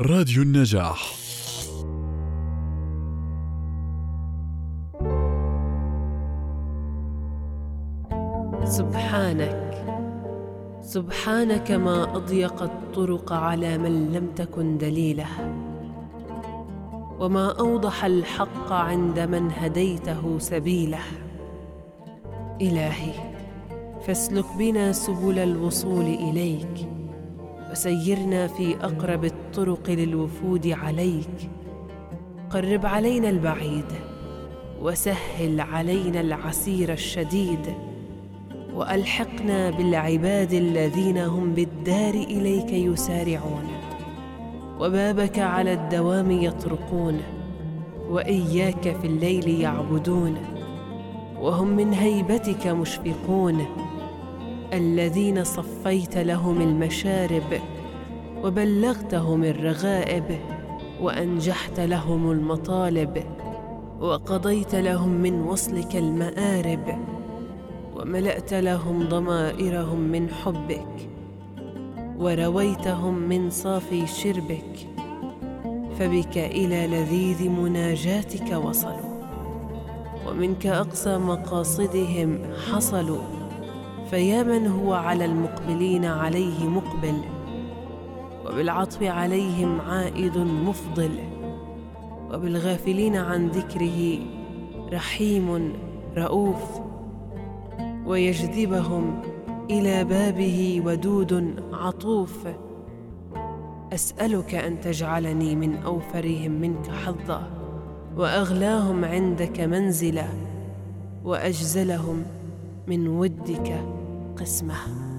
راديو النجاح. سبحانك. سبحانك ما أضيق الطرق على من لم تكن دليله. وما أوضح الحق عند من هديته سبيله. إلهي فاسلك بنا سبل الوصول إليك. وسيرنا في أقرب الطرق للوفود عليك. قرب علينا البعيد وسهل علينا العسير الشديد وألحقنا بالعباد الذين هم بالدار إليك يسارعون. وبابك على الدوام يطرقون وإياك في الليل يعبدون. وهم من هيبتك مشفقون. الذين صفيت لهم المشارب وبلغتهم الرغائب وأنجحت لهم المطالب وقضيت لهم من وصلك المآرب وملأت لهم ضمائرهم من حبك ورويتهم من صافي شربك فبك إلى لذيذ مناجاتك وصلوا ومنك أقصى مقاصدهم حصلوا فيا من هو على المقبلين عليه مقبل؟ وبالعطف عليهم عائد مفضل وبالغافلين عن ذكره رحيم رؤوف ويجذبهم إلى بابه ودود عطوف. أسألك أن تجعلني من أوفرهم منك حظا وأغلاهم عندك منزلا وأجزلهم من ودك قسمه.